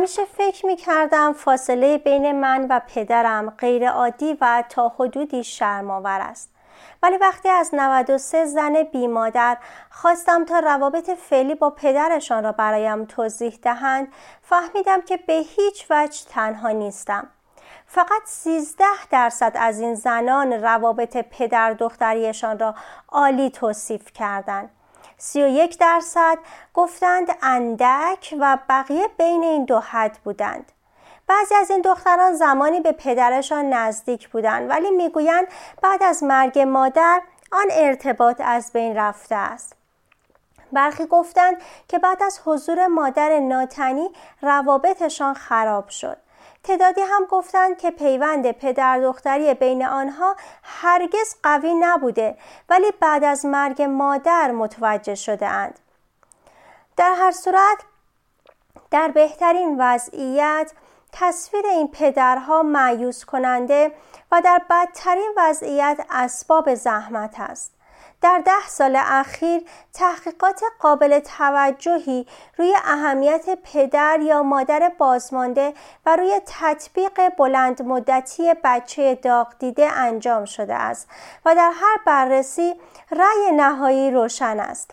همیشه فکر می کردم فاصله بین من و پدرم غیر عادی و تا حدودی شرماور است. ولی وقتی از 93 زن بی مادر خواستم تا روابط فعلی با پدرشان را برایم توضیح دهند فهمیدم که به هیچ وجه تنها نیستم. فقط 13 درصد از این زنان روابط پدر دختریشان را عالی توصیف کردند. 31 درصد گفتند اندک و بقیه بین این دو حد بودند. بعضی از این دختران زمانی به پدرشان نزدیک بودند ولی می‌گویند بعد از مرگ مادر آن ارتباط از بین رفته است. برخی گفتند که بعد از حضور مادر ناتنی روابطشان خراب شد. تعدادی هم گفتند که پیوند پدر دختری بین آنها هرگز قوی نبوده ولی بعد از مرگ مادر متوجه شده اند. در هر صورت در بهترین وضعیت تصویر این پدرها معیوس کننده و در بدترین وضعیت اسباب زحمت است. در ده سال اخیر تحقیقات قابل توجهی روی اهمیت پدر یا مادر بازمانده و روی تطبیق بلند مدتی بچه داغ دیده انجام شده است و در هر بررسی رأی نهایی روشن است.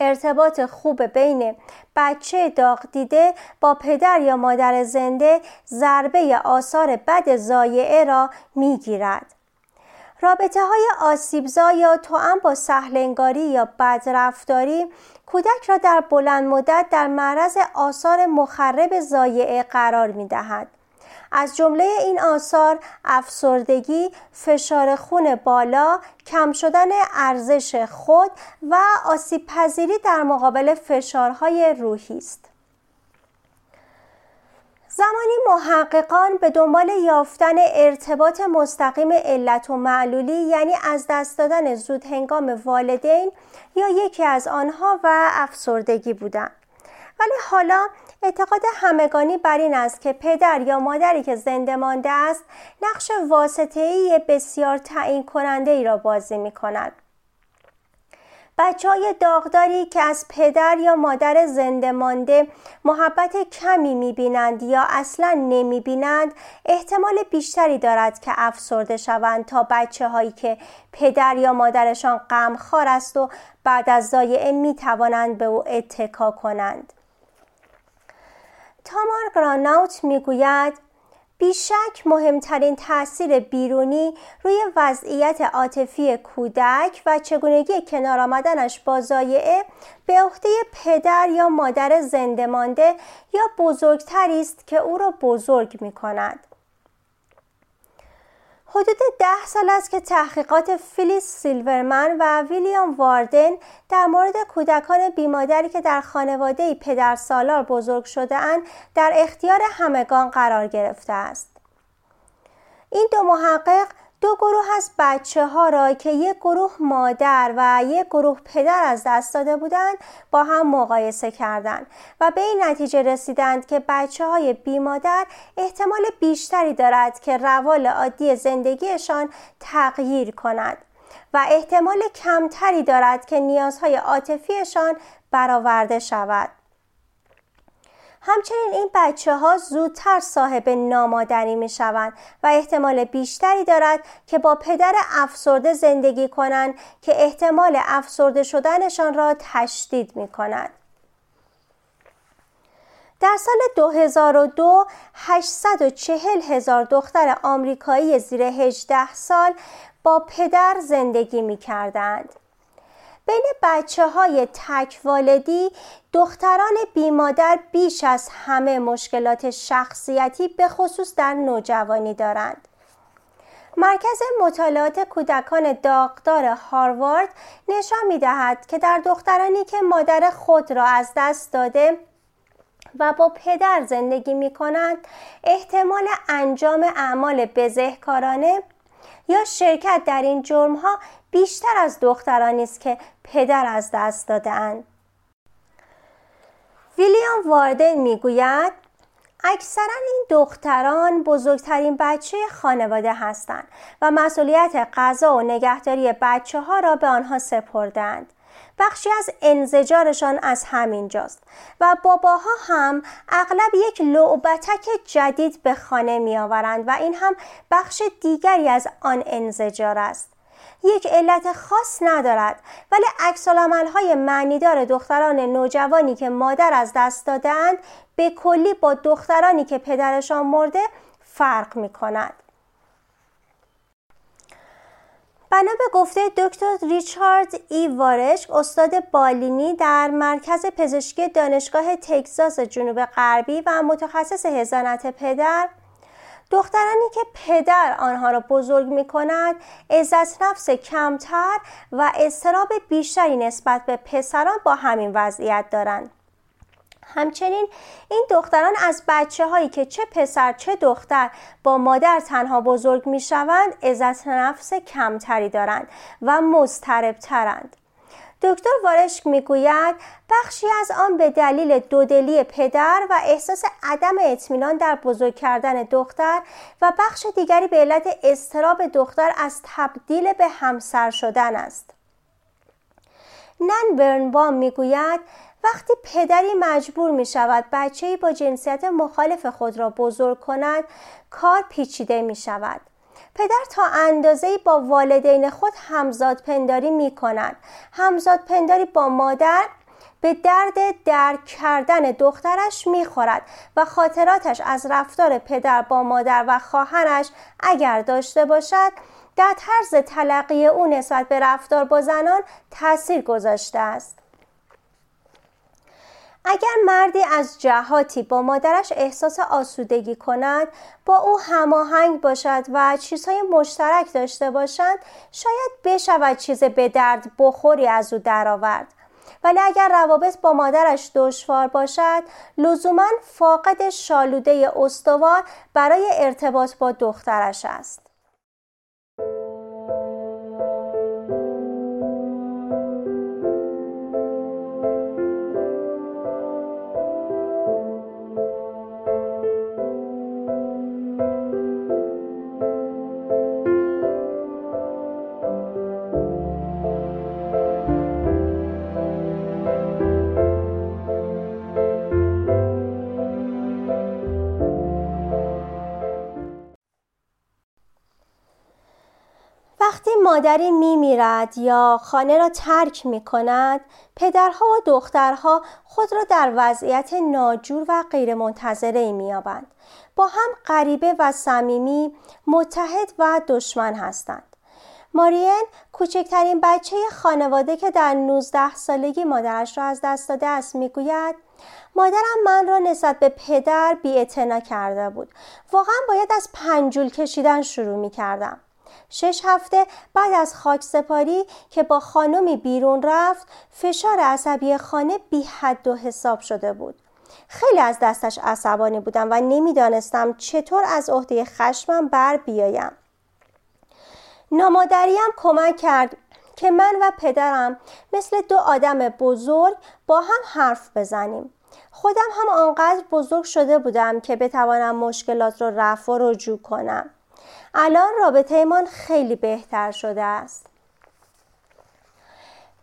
ارتباط خوب بین بچه داغ دیده با پدر یا مادر زنده ضربه آثار بد زایعه را می‌گیرد. رابطه های آسیبزا یا توأم با سهلنگاری یا بدرفتاری کودک را در بلند مدت در معرض آثار مخرب زایعه قرار می دهد. از جمله این آثار افسردگی، فشار خون بالا، کم شدن ارزش خود و آسیب پذیری در مقابل فشارهای روحی است. زمانی محققان به دنبال یافتن ارتباط مستقیم علت و معلولی یعنی از دست دادن زود هنگام والدین یا یکی از آنها و افسردگی بودند. ولی حالا اعتقاد همگانی بر این است که پدر یا مادری که زنده مانده است نقش واسطه‌ای بسیار تعیین کننده ای را بازی می کند. بچه های داغداری که از پدر یا مادر زنده مانده محبت کمی می‌بینند یا اصلا نمی‌بینند احتمال بیشتری دارد که افسرده شوند تا بچه هایی که پدر یا مادرشان غمخوار است و بعد از زایعه می توانند به او اتکا کنند. تامار گراناوت می‌گوید بیشک مهمترین تاثیر بیرونی روی وضعیت عاطفی کودک و چگونگی کنار آمدنش با زایعه به عهده پدر یا مادر زنده مانده یا بزرگتری است که او را بزرگ می کند. حدود ده سال است که تحقیقات فیلیس سیلورمن و ویلیام واردن در مورد کودکان بیمادری که در خانواده پدر سالار بزرگ شده اند در اختیار همگان قرار گرفته است. این دو محقق دو گروه از بچه ها را که یک گروه مادر و یک گروه پدر از دست داده بودند با هم مقایسه کردند و به این نتیجه رسیدند که بچه های بی مادر احتمال بیشتری دارد که روال عادی زندگیشان تغییر کند و احتمال کمتری دارد که نیازهای عاطفیشان برآورده شود. همچنین این بچه ها زودتر صاحب نامادری می شوند و احتمال بیشتری دارد که با پدر افسرده زندگی کنند که احتمال افسرده شدنشان را تشدید می کند. در سال 2002 840 هزار دختر آمریکایی زیر 18 سال با پدر زندگی می کردند. بین بچه های تک والدی دختران بیمادر بیش از همه مشکلات شخصیتی به خصوص در نوجوانی دارند. مرکز مطالعات کودکان داغدار هاروارد نشان می دهد که در دخترانی که مادر خود را از دست داده و با پدر زندگی می کنند احتمال انجام اعمال بزهکارانه یا شرکت در این جرم ها بیشتر از دخترانی است که پدر از دست دادهاند. ویلیام واردن می‌گوید اکثرا این دختران بزرگترین بچه خانواده هستند و مسئولیت غذا و نگهداری بچه ها را به آنها سپردند. بخشی از انزجارشان از همین جاست و باباها هم اغلب یک لعبتک جدید به خانه می آورند و این هم بخش دیگری از آن انزجار است یک علت خاص ندارد ولی عکس های معنیدار دختران نوجوانی که مادر از دست دادند به کلی با دخترانی که پدرشان مرده فرق می کند. بنا به گفته دکتر ریچارد ای وارش استاد بالینی در مرکز پزشکی دانشگاه تگزاس جنوب غربی و متخصص هزانت پدر. دخترانی که پدر آنها را بزرگ می کند عزت نفس کمتر و استراب بیشتری نسبت به پسران با همین وضعیت دارند. همچنین این دختران از بچه هایی که چه پسر چه دختر با مادر تنها بزرگ می شوند عزت نفس کمتری دارند و مضطربترند. دکتر وارشک می‌گوید بخشی از آن به دلیل دودلی پدر و احساس عدم اطمینان در بزرگ کردن دختر و بخش دیگری به علت استراب دختر از تبدیل به همسر شدن است. نن برنبام می‌گوید وقتی پدری مجبور می شود بچه با جنسیت مخالف خود را بزرگ کند کار پیچیده می شود پدر تا اندازه با والدین خود همزاد پنداری می کند همزاد پنداری با مادر به درد درک کردن دخترش می‌خورد و خاطراتش از رفتار پدر با مادر و خواهرش اگر داشته باشد در طرز تلقی او نسبت به رفتار با زنان تاثیر گذاشته است. اگر مردی از جهاتی با مادرش احساس آسودگی کند با او هماهنگ باشد و چیزهای مشترک داشته باشند شاید بشود چیز به درد بخوری از او درآورد. ولی اگر روابط با مادرش دشوار باشد لزوما فاقد شالوده استوار برای ارتباط با دخترش است. مادری می میرد یا خانه را ترک می کند پدرها و دخترها خود را در وضعیت ناجور و غیرمنتظره می یابند. با هم غریبه و صمیمی متحد و دشمن هستند. مارین کوچکترین بچه خانواده که در 19 سالگی مادرش را از دست داده است می‌گوید مادرم من را نسبت به پدر بی کرده بود. واقعا باید از پنجول کشیدن شروع می کردم شش هفته بعد از خاک سپاری که با خانمی بیرون رفت فشار عصبی خانه بی حد و حساب شده بود. خیلی از دستش عصبانی بودم و نمی‌دانستم چطور از عهده خشمم بر بیایم. نامادریم کمک کرد که من و پدرم مثل دو آدم بزرگ با هم حرف بزنیم. خودم هم آنقدر بزرگ شده بودم که بتوانم مشکلات را رفع و رجوع کنم. الان رابطه ایمان خیلی بهتر شده است.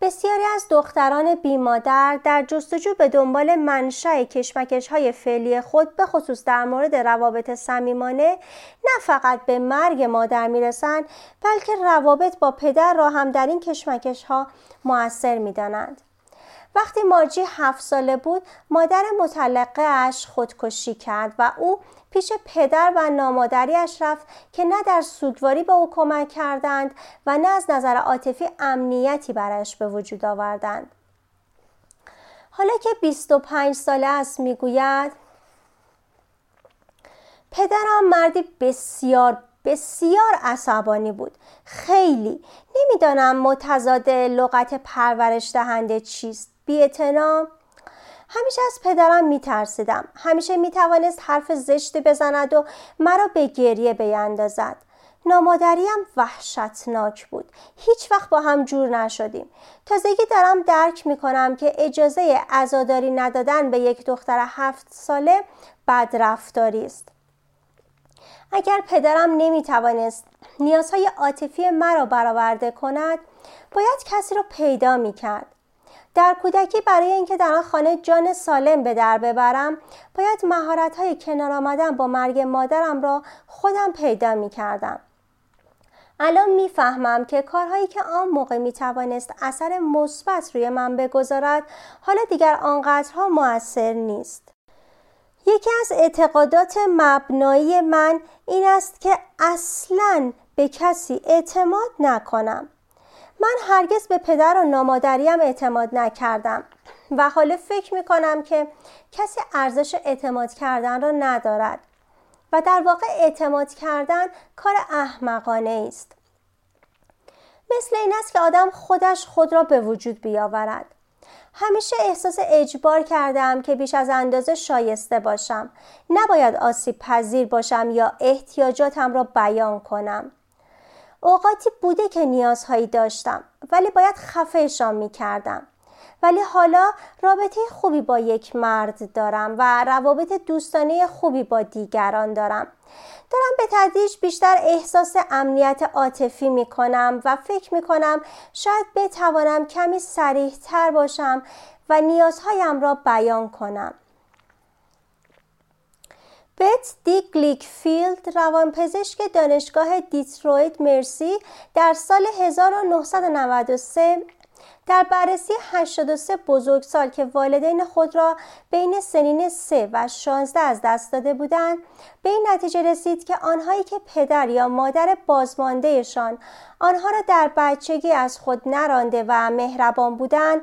بسیاری از دختران بیمادر در جستجو به دنبال منشأ کشمکش های فعلی خود به خصوص در مورد روابط صمیمانه نه فقط به مرگ مادر می‌رسند بلکه روابط با پدر را هم در این کشمکش ها موثر می‌دانند. وقتی مارجی هفت ساله بود مادر مطلقه اش خودکشی کرد و او پیش پدر و نامادریش رفت که نه در سوگواری به او کمک کردند و نه از نظر عاطفی امنیتی برایش به وجود آوردند. حالا که 25 ساله است می‌گوید پدرم مردی بسیار بسیار عصبانی بود. خیلی. نمی‌دانم متضاد لغت پرورش دهنده چیست. بیاعتنا همیشه از پدرم میترسیدم. همیشه می‌توانست حرف زشتی بزند و مرا به گریه بیندازد. نامادریم وحشتناک بود. هیچ وقت با هم جور نشدیم. تازگی دارم درک می‌کنم که اجازه عزاداری ندادن به یک دختر هفت ساله بدرفتاری است. اگر پدرم نمی‌توانست نیازهای عاطفی مرا برآورده کند باید کسی را پیدا می‌کرد. در کودکی برای اینکه در آن خانه جان سالم به در ببرم باید مهارت های کنار آمدن با مرگ مادرم را خودم پیدا می کردم. الان می‌فهمم که کارهایی که آن موقع می توانست اثر مثبت روی من بگذارد حالا دیگر آنقدرها موثر نیست. یکی از اعتقادات مبنایی من این است که اصلا به کسی اعتماد نکنم. من هرگز به پدر و نامادریم اعتماد نکردم و حالا فکر می کنم که کسی ارزش اعتماد کردن را ندارد و در واقع اعتماد کردن کار احمقانه است. مثل این است که آدم خودش خود را به وجود بیاورد. همیشه احساس اجبار کردم که بیش از اندازه شایسته باشم. نباید آسیب پذیر باشم یا احتیاجاتم را بیان کنم. اوقاتی بوده که نیازهایی داشتم ولی باید خفهشان می کردم. ولی حالا رابطه خوبی با یک مرد دارم و روابط دوستانه خوبی با دیگران دارم. دارم به تدریج بیشتر احساس امنیت عاطفی می کنم و فکر می کنم شاید بتوانم کمی صریح تر باشم و نیازهایم را بیان کنم. بت دی گلیکفیلد روانپزشک دانشگاه دیترویت مرسی در سال 1993 در بررسی 83 بزرگسال که والدین خود را بین سنین 3 و 16 از دست داده بودند به این نتیجه رسید که آنهایی که پدر یا مادر بازماندهشان آنها را در بچگی از خود نرانده و مهربان بودند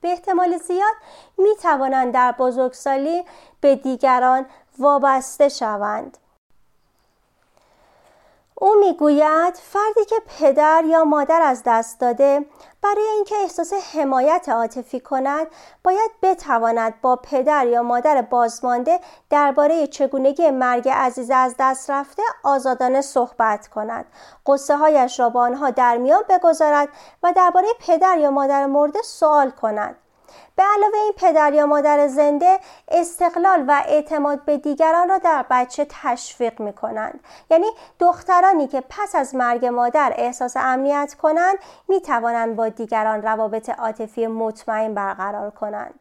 به احتمال زیاد می توانند در بزرگسالی به دیگران وابسته شوند. او می‌گوید فردی که پدر یا مادر از دست داده برای اینکه احساس حمایت عاطفی کند باید بتواند با پدر یا مادر بازمانده درباره چگونگی مرگ عزیز از دست رفته آزادانه صحبت کند قصه هایش را با آنها در میان بگذارد و درباره پدر یا مادر مرده سوال کند به علاوه این پدر یا مادر زنده استقلال و اعتماد به دیگران را در بچه تشویق می کنند. یعنی دخترانی که پس از مرگ مادر احساس امنیت کنند می توانند با دیگران روابط عاطفی مطمئن برقرار کنند.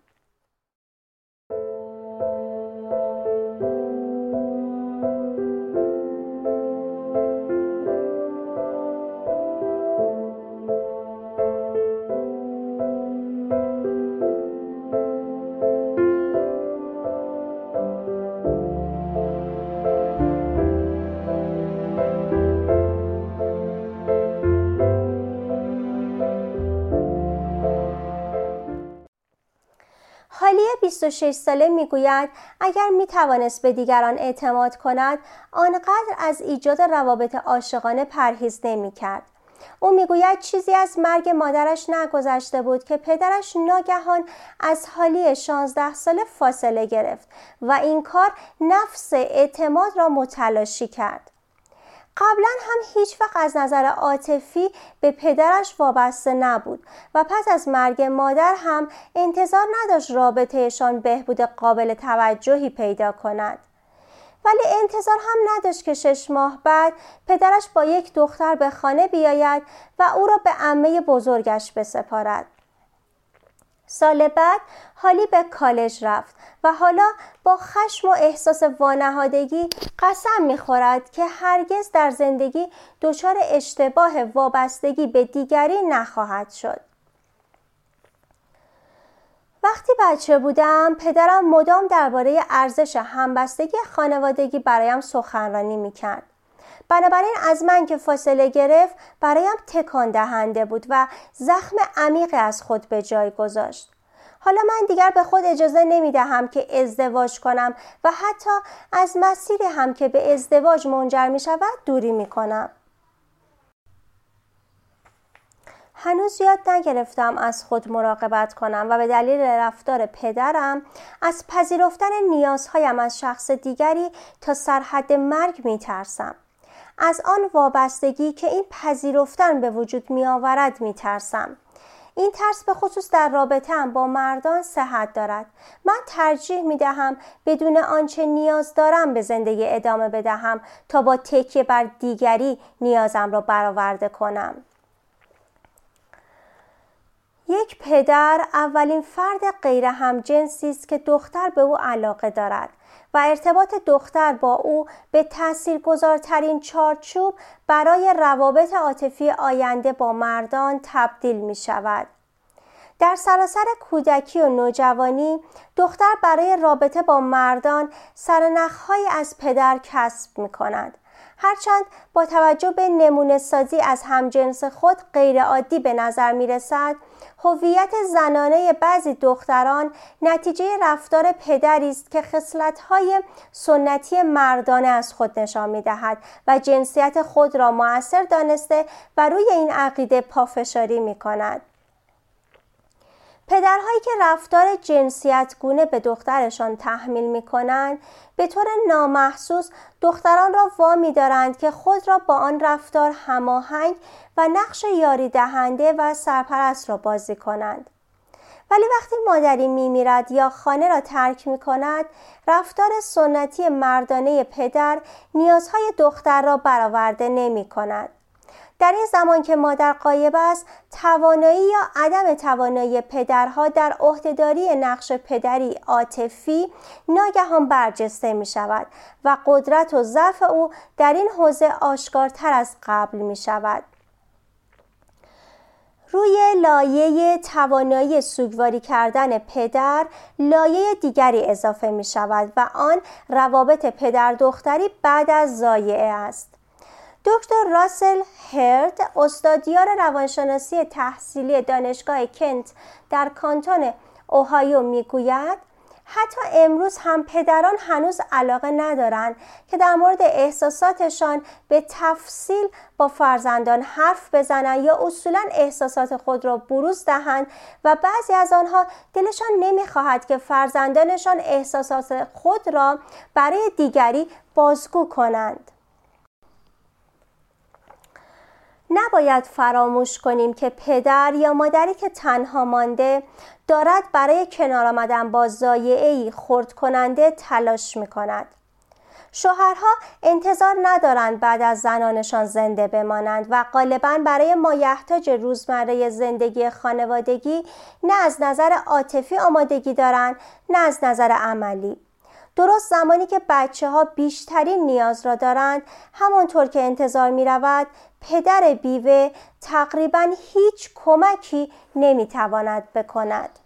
26 ساله می‌گوید اگر می توانست به دیگران اعتماد کند آنقدر از ایجاد روابط عاشقانه پرهیز نمی کرد. او می‌گوید چیزی از مرگ مادرش نگذشته بود که پدرش ناگهان از حالی 16 ساله فاصله گرفت و این کار نفس اعتماد را متلاشی کرد. قبلا هم هیچ وقت از نظر عاطفی به پدرش وابسته نبود و پس از مرگ مادر هم انتظار نداشت رابطهشان بهبود قابل توجهی پیدا کند. ولی انتظار هم نداشت که شش ماه بعد پدرش با یک دختر به خانه بیاید و او را به عمه بزرگش بسپارد. سال بعد حالی به کالج رفت و حالا با خشم و احساس وانهادگی قسم می‌خورد که هرگز در زندگی دچار اشتباه وابستگی به دیگری نخواهد شد. وقتی بچه بودم پدرم مدام درباره ارزش همبستگی خانوادگی برایم سخنرانی می‌کرد. بنابراین از من که فاصله گرفت برایم تکان دهنده بود و زخم عمیقی از خود به جای گذاشت. حالا من دیگر به خود اجازه نمی دهم که ازدواج کنم و حتی از مسیری هم که به ازدواج منجر می شود دوری می کنم. هنوز یاد نگرفتم از خود مراقبت کنم و به دلیل رفتار پدرم از پذیرفتن نیازهایم از شخص دیگری تا سرحد مرگ می ترسم. از آن وابستگی که این پذیرفتن به وجود می آورد می ترسم. این ترس به خصوص در رابطه با مردان صحت دارد من ترجیح می دهم بدون آنچه نیاز دارم به زندگی ادامه بدهم تا با تکیه بر دیگری نیازم را برآورده کنم یک پدر اولین فرد غیر همجنسی است که دختر به او علاقه دارد و ارتباط دختر با او به تاثیرگذارترین چارچوب برای روابط عاطفی آینده با مردان تبدیل می شود. در سراسر کودکی و نوجوانی دختر برای رابطه با مردان سرنخهایی از پدر کسب می کند. هرچند با توجه به نمونه سازی از همجنس خود غیرعادی به نظر می رسد هویت زنانه بعضی دختران نتیجه رفتار پدری است که خصلت‌های سنتی مردانه از خود نشان می‌دهد و جنسیت خود را موثر دانسته و روی این عقیده پافشاری می‌کند. پدرهایی که رفتار جنسیت گونه به دخترشان تحمیل می کنند به طور نامحسوس دختران را وامی دارند که خود را با آن رفتار هماهنگ و نقش یاری دهنده و سرپرست را بازی کنند. ولی وقتی مادری میمیرد یا خانه را ترک می کند رفتار سنتی مردانه پدر نیازهای دختر را برآورده نمی کند. در این زمان که مادر قایب است توانایی یا عدم توانایی پدرها در عهدهداری نقش پدری عاطفی ناگهان برجسته می شود و قدرت و ضعف او در این حوزه آشکارتر از قبل می شود روی لایه توانایی سوگواری کردن پدر لایه دیگری اضافه می شود و آن روابط پدر دختری بعد از زایعه است. دکتر راسل هرد استادیار روانشناسی تحصیلی دانشگاه کنت در کانتون اوهایو می‌گوید حتی امروز هم پدران هنوز علاقه ندارند که در مورد احساساتشان به تفصیل با فرزندان حرف بزنند یا اصولا احساسات خود را بروز دهند و بعضی از آنها دلشان نمی‌خواهد که فرزندانشان احساسات خود را برای دیگری بازگو کنند. نباید فراموش کنیم که پدر یا مادری که تنها مانده دارد برای کنار آمدن با زایعی خرد کننده تلاش می کند. شوهرها انتظار ندارند بعد از زنانشان زنده بمانند و غالبا برای مایحتاج روزمره زندگی خانوادگی نه از نظر عاطفی آمادگی دارند نه از نظر عملی درست زمانی که بچه ها بیشترین نیاز را دارند همانطور که انتظار می رود پدر بیوه تقریبا هیچ کمکی نمی تواند بکند.